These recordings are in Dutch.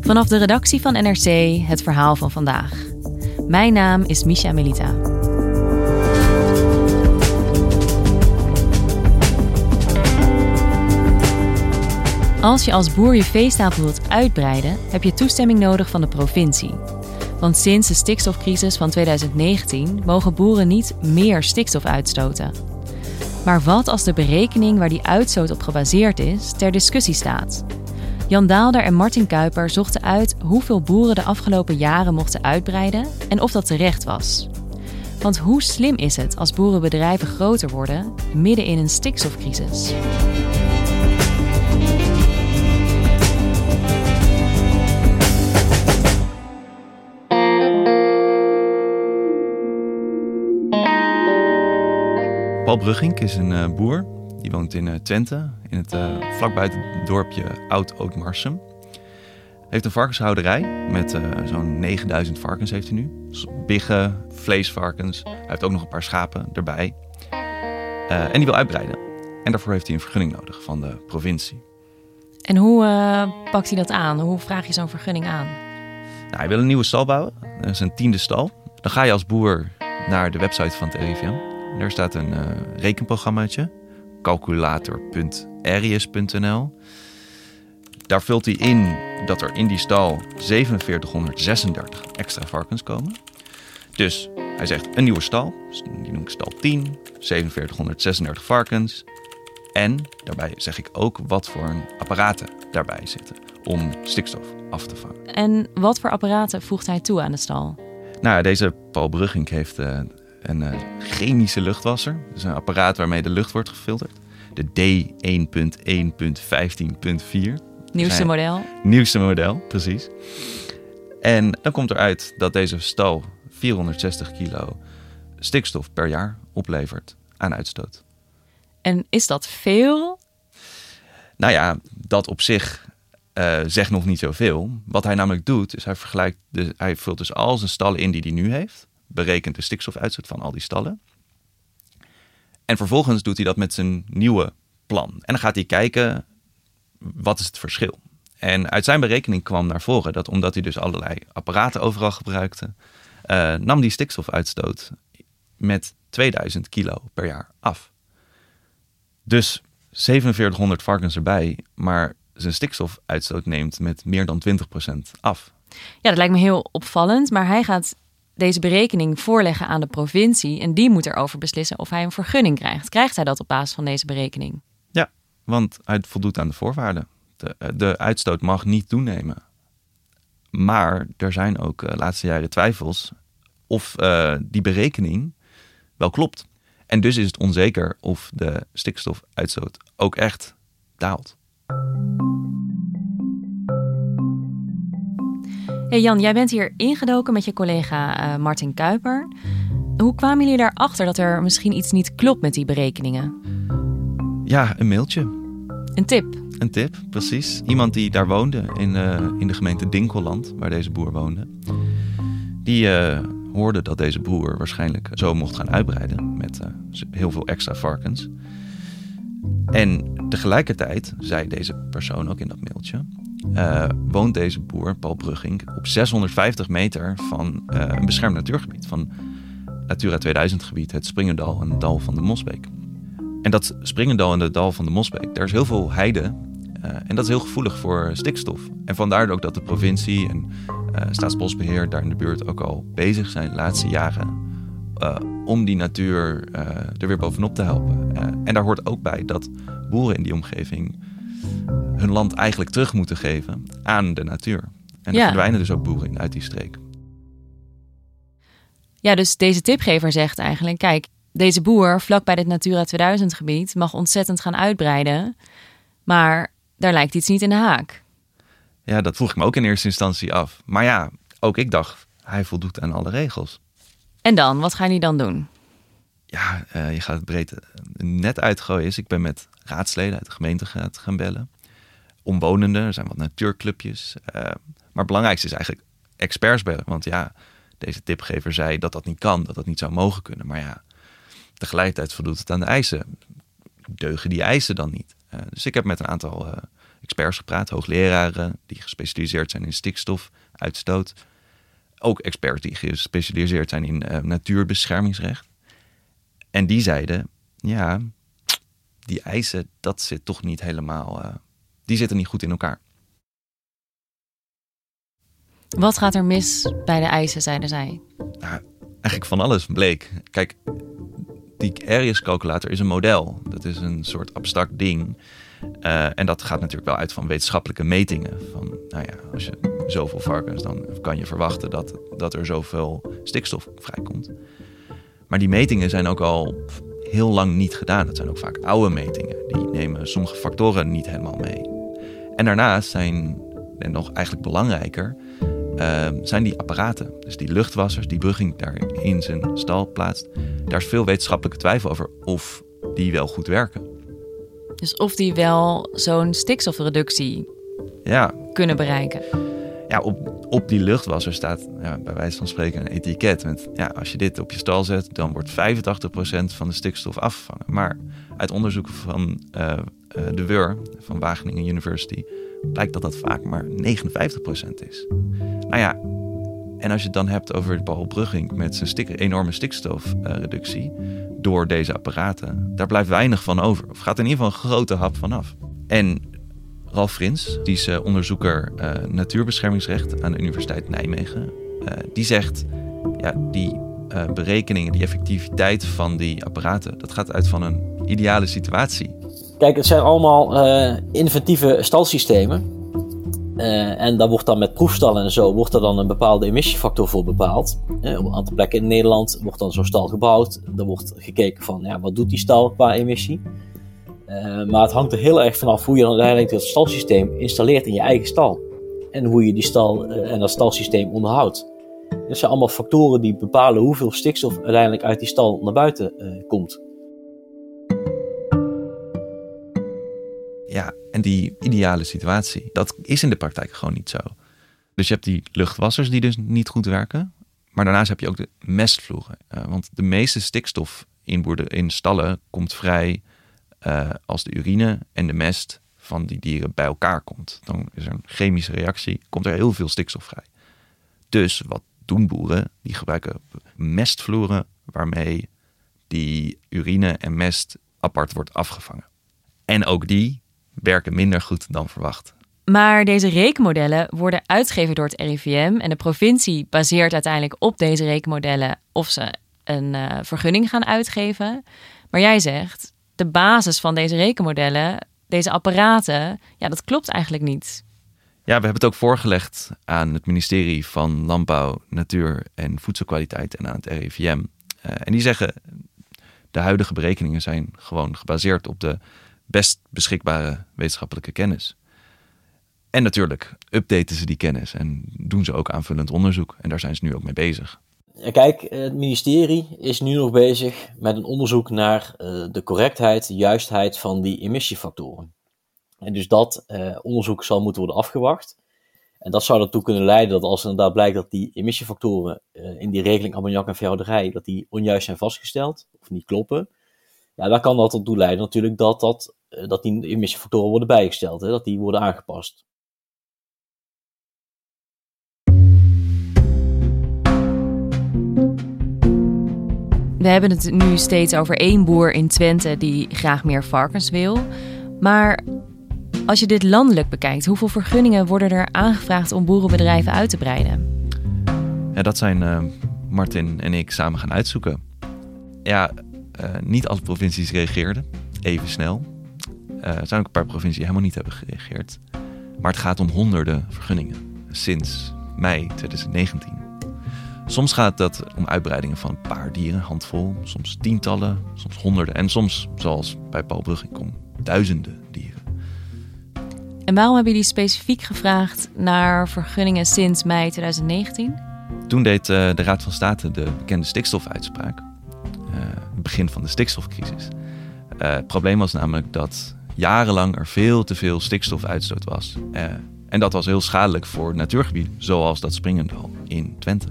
Vanaf de redactie van NRC het verhaal van vandaag. Mijn naam is Misha Melita. Als je als boer je veestapel wilt uitbreiden, heb je toestemming nodig van de provincie. Want sinds de stikstofcrisis van 2019 mogen boeren niet meer stikstof uitstoten. Maar wat als de berekening waar die uitstoot op gebaseerd is ter discussie staat? Jan Daalder en Martin Kuiper zochten uit hoeveel boeren de afgelopen jaren mochten uitbreiden en of dat terecht was. Want hoe slim is het als boerenbedrijven groter worden midden in een stikstofcrisis? Paul Bruggink is een uh, boer. Die woont in uh, Twente, in het, uh, vlakbij het dorpje Oud-Ootmarsum. Heeft een varkenshouderij met zo'n 9000 varkens heeft hij nu. Dus biggen, vleesvarkens. Hij heeft ook nog een paar schapen erbij. en die wil uitbreiden. En daarvoor heeft hij een vergunning nodig van de provincie. En hoe pakt hij dat aan? Hoe vraag je zo'n vergunning aan? Nou, hij wil een nieuwe stal bouwen. Dat is een tiende stal. Dan ga je als boer naar de website van het RIVM. Daar staat een uh, rekenprogrammaatje, calculator.arius.nl. Daar vult hij in dat er in die stal 4736 extra varkens komen. Dus hij zegt een nieuwe stal, die noem ik stal 10, 4736 varkens. En daarbij zeg ik ook wat voor apparaten daarbij zitten om stikstof af te vangen. En wat voor apparaten voegt hij toe aan de stal? Nou, deze Paul Brugging heeft uh, een uh, chemische luchtwasser. Dus een apparaat waarmee de lucht wordt gefilterd. De D1.1.15.4. Nieuwste model. Nieuwste model, precies. En dan komt eruit dat deze stal 460 kilo stikstof per jaar oplevert aan uitstoot. En is dat veel? Nou ja, dat op zich uh, zegt nog niet zoveel. Wat hij namelijk doet, is hij vergelijkt, de, hij vult dus al zijn stallen in die hij nu heeft berekent de stikstofuitstoot van al die stallen. En vervolgens doet hij dat met zijn nieuwe plan. En dan gaat hij kijken, wat is het verschil? En uit zijn berekening kwam naar voren dat omdat hij dus allerlei apparaten overal gebruikte, uh, nam die stikstofuitstoot met 2000 kilo per jaar af. Dus 4700 varkens erbij, maar zijn stikstofuitstoot neemt met meer dan 20% af. Ja, dat lijkt me heel opvallend, maar hij gaat deze berekening voorleggen aan de provincie en die moet erover beslissen of hij een vergunning krijgt. Krijgt hij dat op basis van deze berekening? Ja, want hij voldoet aan de voorwaarden. De, eh, de uitstoot mag niet toenemen. Maar er zijn ook de uh, laatste jaren twijfels of uh, die berekening wel klopt. En dus is het onzeker of de stikstofuitstoot ook echt daalt. Hey Jan, jij bent hier ingedoken met je collega uh, Martin Kuiper. Hoe kwamen jullie erachter dat er misschien iets niet klopt met die berekeningen? Ja, een mailtje. Een tip? Een tip, precies. Iemand die daar woonde, in, uh, in de gemeente Dinkelland, waar deze boer woonde. Die uh, hoorde dat deze boer waarschijnlijk zo mocht gaan uitbreiden met heel veel extra varkens. En tegelijkertijd zei deze persoon ook in dat mailtje uh, woont deze boer, Paul Brugging, op 650 meter van uh, een beschermd natuurgebied. Van Natura 2000 gebied, het Springendal en het Dal van de Mosbeek. En dat springendal en het dal van de Mosbeek, daar is heel veel heide. Uh, en dat is heel gevoelig voor stikstof. En vandaar ook dat de provincie en Staatsbosbeheer daar in de buurt ook al bezig zijn de laatste jaren. Om die natuur er weer bovenop te helpen. en daar hoort ook bij dat boeren in die omgeving hun land eigenlijk terug moeten geven aan de natuur. En er verdwijnen dus ook boeren uit die streek. Ja, dus deze tipgever zegt eigenlijk: kijk, deze boer vlak bij dit Natura 2000 gebied mag ontzettend gaan uitbreiden. Maar daar lijkt iets niet in de haak. Ja, dat vroeg ik me ook in eerste instantie af. Maar ja, ook ik dacht, hij voldoet aan alle regels. En dan, wat ga je dan doen? Ja, uh, je gaat het breed eh, net uitgooien. Is, ik ben met raadsleden uit de gemeente gaan bellen. Omwonenden, er zijn wat natuurclubjes. Uh, maar het belangrijkste is eigenlijk experts bellen. Want ja, deze tipgever zei dat dat niet kan, dat dat niet zou mogen kunnen. Maar ja, tegelijkertijd voldoet het aan de eisen. Deugen die eisen dan niet? Uh, dus ik heb met een aantal uh, experts gepraat, hoogleraren die gespecialiseerd zijn in stikstofuitstoot. Ook experts die gespecialiseerd zijn in natuurbeschermingsrecht. En die zeiden, ja, die eisen, dat zit toch niet helemaal, die zitten niet goed in elkaar. Wat gaat er mis bij de eisen, zeiden zij? Nou, eigenlijk van alles bleek. Kijk, die Arius calculator is een model. Dat is een soort abstract ding. Uh, en dat gaat natuurlijk wel uit van wetenschappelijke metingen. Van, nou ja, als je zoveel varkens, dan kan je verwachten dat, dat er zoveel stikstof vrijkomt. Maar die metingen zijn ook al heel lang niet gedaan. Dat zijn ook vaak oude metingen. Die nemen sommige factoren niet helemaal mee. En daarnaast zijn, en nog eigenlijk belangrijker, uh, zijn die apparaten. Dus die luchtwassers die Brugging daar in zijn stal plaatst. Daar is veel wetenschappelijke twijfel over of die wel goed werken. Dus of die wel zo'n stikstofreductie ja. kunnen bereiken. Ja, op, op die luchtwasser staat ja, bij wijze van spreken een etiket met... ja, als je dit op je stal zet, dan wordt 85% van de stikstof afgevangen. Maar uit onderzoeken van uh, de WUR, van Wageningen University blijkt dat dat vaak maar 59% is. Nou ja, en als je het dan hebt over Paul Brugging met zijn stik enorme stikstofreductie door deze apparaten, daar blijft weinig van over. Of gaat in ieder geval een grote hap vanaf. En Ralf Frins, die is uh, onderzoeker uh, natuurbeschermingsrecht aan de Universiteit Nijmegen, uh, die zegt, ja, die berekeningen, die effectiviteit van die apparaten, dat gaat uit van een ideale situatie. Kijk, het zijn allemaal uh, inventieve stalsystemen. Uh, en daar wordt dan met proefstallen en zo wordt er dan een bepaalde emissiefactor voor bepaald. Uh, op een aantal plekken in Nederland wordt dan zo'n stal gebouwd. Er wordt gekeken van ja, wat doet die stal qua emissie. Maar het hangt er heel erg vanaf hoe je dan uiteindelijk dat stalsysteem installeert in je eigen stal. En hoe je die stal en dat stalsysteem onderhoudt. Dat zijn allemaal factoren die bepalen hoeveel stikstof uiteindelijk uit die stal naar buiten komt. Ja, en die ideale situatie, dat is in de praktijk gewoon niet zo. Dus je hebt die luchtwassers die dus niet goed werken. Maar daarnaast heb je ook de mestvloeren. Uh, want de meeste stikstof in, in stallen komt vrij uh, als de urine en de mest van die dieren bij elkaar komt. Dan is er een chemische reactie, komt er heel veel stikstof vrij. Dus wat doen boeren? Die gebruiken mestvloeren waarmee die urine en mest apart wordt afgevangen. En ook die werken minder goed dan verwacht. Maar deze rekenmodellen worden uitgegeven door het RIVM en de provincie baseert uiteindelijk op deze rekenmodellen of ze een uh, vergunning gaan uitgeven. Maar jij zegt, de basis van deze rekenmodellen, deze apparaten, ja, dat klopt eigenlijk niet. Ja, we hebben het ook voorgelegd aan het ministerie van Landbouw, Natuur en Voedselkwaliteit en aan het RIVM. Eh, en die zeggen, de huidige berekeningen zijn gewoon gebaseerd op de best beschikbare wetenschappelijke kennis. En natuurlijk updaten ze die kennis en doen ze ook aanvullend onderzoek. En daar zijn ze nu ook mee bezig. Kijk, het ministerie is nu nog bezig met een onderzoek naar uh, de correctheid, de juistheid van die emissiefactoren. En dus dat uh, onderzoek zal moeten worden afgewacht. En dat zou ertoe kunnen leiden dat als inderdaad blijkt dat die emissiefactoren in die regeling ammoniak en veehouderij, dat die onjuist zijn vastgesteld of niet kloppen, ja, dan kan dat ertoe leiden natuurlijk dat, dat, eh, dat die emissiefactoren worden bijgesteld, hè, dat die worden aangepast. We hebben het nu steeds over één boer in Twente die graag meer varkens wil. Maar als je dit landelijk bekijkt, hoeveel vergunningen worden er aangevraagd om boerenbedrijven uit te breiden? Ja, dat zijn uh, Martin en ik samen gaan uitzoeken. Ja, uh, niet alle provincies reageerden even snel. Uh, er zijn ook een paar provincies die helemaal niet hebben gereageerd. Maar het gaat om honderden vergunningen sinds mei 2019. Soms gaat het om uitbreidingen van een paar dieren, handvol, soms tientallen, soms honderden en soms, zoals bij Paul Bruggingkom, duizenden dieren. En waarom hebben jullie specifiek gevraagd naar vergunningen sinds mei 2019? Toen deed uh, de Raad van State de bekende stikstofuitspraak. Het begin van de stikstofcrisis. Uh, het probleem was namelijk dat jarenlang er veel te veel stikstofuitstoot was. En dat was heel schadelijk voor natuurgebieden, zoals dat Springendal in Twente.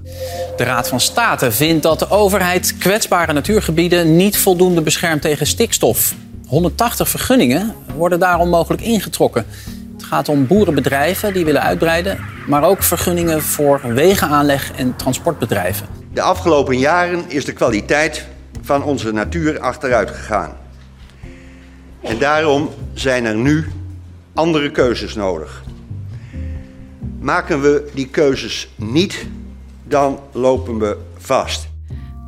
De Raad van State vindt dat de overheid kwetsbare natuurgebieden niet voldoende beschermt tegen stikstof. 180 vergunningen worden daarom mogelijk ingetrokken. Het gaat om boerenbedrijven die willen uitbreiden, maar ook vergunningen voor wegenaanleg en transportbedrijven. De afgelopen jaren is de kwaliteit van onze natuur achteruit gegaan. En daarom zijn er nu andere keuzes nodig. Maken we die keuzes niet, dan lopen we vast.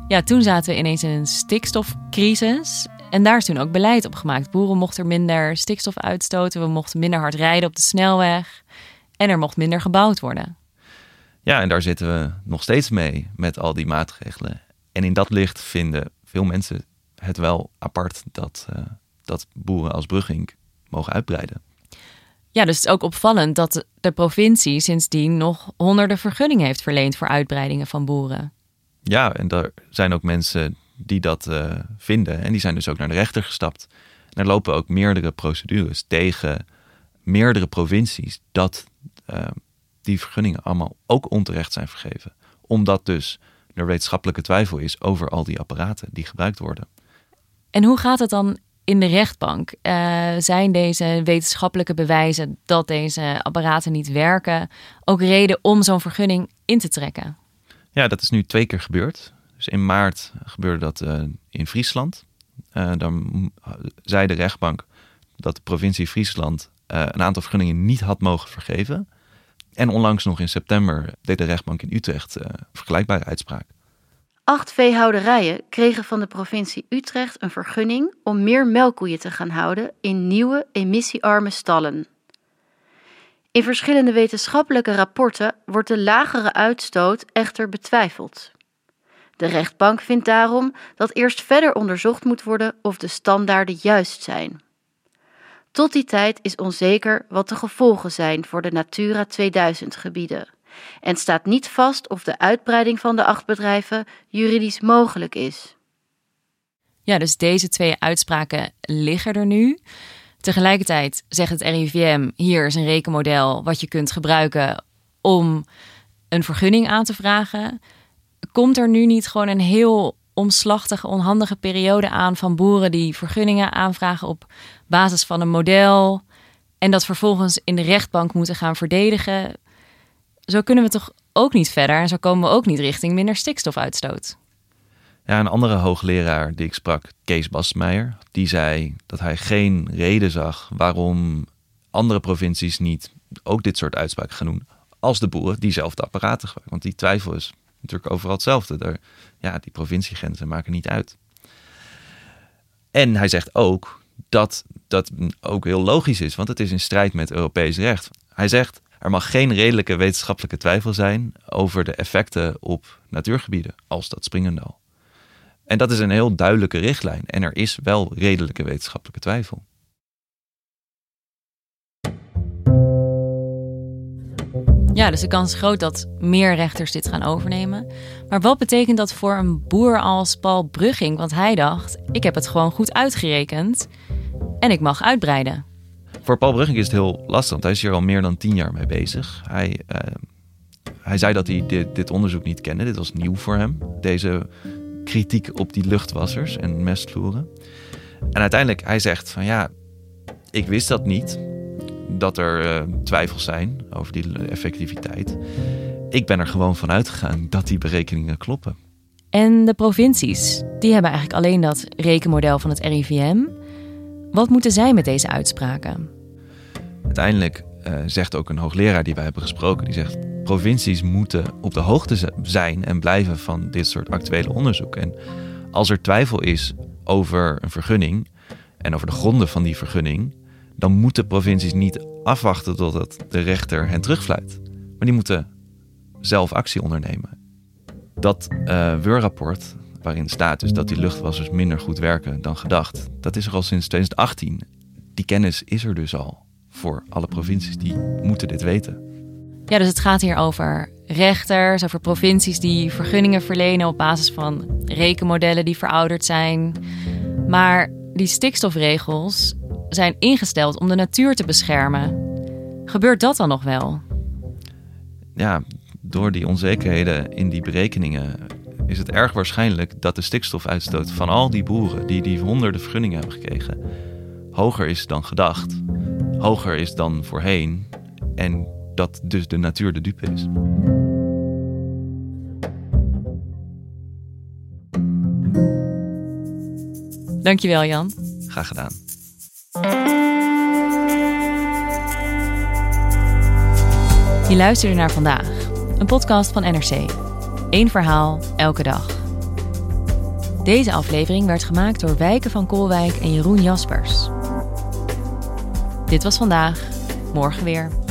Ja, toen zaten we ineens in een stikstofcrisis. En daar is toen ook beleid op gemaakt. Boeren mochten minder stikstof uitstoten. We mochten minder hard rijden op de snelweg. En er mocht minder gebouwd worden. Ja, en daar zitten we nog steeds mee met al die maatregelen. En in dat licht vinden veel mensen het wel apart dat, uh, dat boeren als Brugging mogen uitbreiden. Ja, dus het is ook opvallend dat de provincie sindsdien nog honderden vergunningen heeft verleend voor uitbreidingen van boeren. Ja, en er zijn ook mensen die dat uh, vinden en die zijn dus ook naar de rechter gestapt. En er lopen ook meerdere procedures tegen meerdere provincies dat uh, die vergunningen allemaal ook onterecht zijn vergeven. Omdat dus er wetenschappelijke twijfel is over al die apparaten die gebruikt worden. En hoe gaat het dan in de rechtbank? Uh, zijn deze wetenschappelijke bewijzen dat deze apparaten niet werken ook reden om zo'n vergunning in te trekken? Ja, dat is nu twee keer gebeurd. Dus in maart gebeurde dat uh, in Friesland. Uh, dan zei de rechtbank dat de provincie Friesland een aantal vergunningen niet had mogen vergeven. En onlangs nog in september deed de rechtbank in Utrecht vergelijkbare uitspraak. Acht veehouderijen kregen van de provincie Utrecht een vergunning om meer melkkoeien te gaan houden in nieuwe emissiearme stallen. In verschillende wetenschappelijke rapporten wordt de lagere uitstoot echter betwijfeld. De rechtbank vindt daarom dat eerst verder onderzocht moet worden of de standaarden juist zijn. Tot die tijd is onzeker wat de gevolgen zijn voor de Natura 2000 gebieden en staat niet vast of de uitbreiding van de acht bedrijven juridisch mogelijk is. Ja, dus deze twee uitspraken liggen er nu. Tegelijkertijd zegt het RIVM: hier is een rekenmodel wat je kunt gebruiken om een vergunning aan te vragen. Komt er nu niet gewoon een heel omslachtige, onhandige periode aan van boeren die vergunningen aanvragen op basis van een model en dat vervolgens in de rechtbank moeten gaan verdedigen? Zo kunnen we toch ook niet verder en zo komen we ook niet richting minder stikstofuitstoot. Ja, een andere hoogleraar die ik sprak, Kees Basmeijer, die zei dat hij geen reden zag waarom andere provincies niet ook dit soort uitspraken gaan doen als de boeren diezelfde apparaten gebruiken. Want die twijfel is natuurlijk overal hetzelfde. Ja, die provinciegrenzen maken niet uit. En hij zegt ook dat dat ook heel logisch is, want het is in strijd met Europees recht. Hij zegt er mag geen redelijke wetenschappelijke twijfel zijn over de effecten op natuurgebieden als dat Springendal. En dat is een heel duidelijke richtlijn en er is wel redelijke wetenschappelijke twijfel. Ja, dus de kans is groot dat meer rechters dit gaan overnemen. Maar wat betekent dat voor een boer als Paul Brugging? Want hij dacht: ik heb het gewoon goed uitgerekend en ik mag uitbreiden. Voor Paul Brugging is het heel lastig, want hij is hier al meer dan tien jaar mee bezig. Hij, uh, hij zei dat hij dit, dit, onderzoek niet kende. Dit was nieuw voor hem, deze kritiek op die luchtwassers en mestvloeren. En uiteindelijk, hij zegt van ja, ik wist dat niet, dat er uh, twijfels zijn over die effectiviteit. Ik ben er gewoon van uitgegaan dat die berekeningen kloppen. En de provincies, die hebben eigenlijk alleen dat rekenmodel van het RIVM. Wat moeten zij met deze uitspraken? Uiteindelijk uh, zegt ook een hoogleraar die wij hebben gesproken, die zegt provincies moeten op de hoogte zijn en blijven van dit soort actuele onderzoek. En als er twijfel is over een vergunning en over de gronden van die vergunning, dan moeten provincies niet afwachten totdat de rechter hen terugfluit. Maar die moeten zelf actie ondernemen. Dat uh, WUR-rapport, waarin staat dus dat die luchtwassers minder goed werken dan gedacht, dat is er al sinds 2018. Die kennis is er dus al voor alle provincies, die moeten dit weten. Ja, dus het gaat hier over rechters, over provincies die vergunningen verlenen op basis van rekenmodellen die verouderd zijn. Maar die stikstofregels zijn ingesteld om de natuur te beschermen. Gebeurt dat dan nog wel? Ja, door die onzekerheden in die berekeningen is het erg waarschijnlijk dat de stikstofuitstoot van al die boeren die die honderden vergunningen hebben gekregen hoger is dan gedacht, hoger is dan voorheen en dat dus de natuur de dupe is. Dankjewel Jan. Graag gedaan. Je luisterde naar vandaag, een podcast van NRC. Eén verhaal, elke dag. Deze aflevering werd gemaakt door Wijken van Koolwijk en Jeroen Jaspers. Dit was vandaag, morgen weer.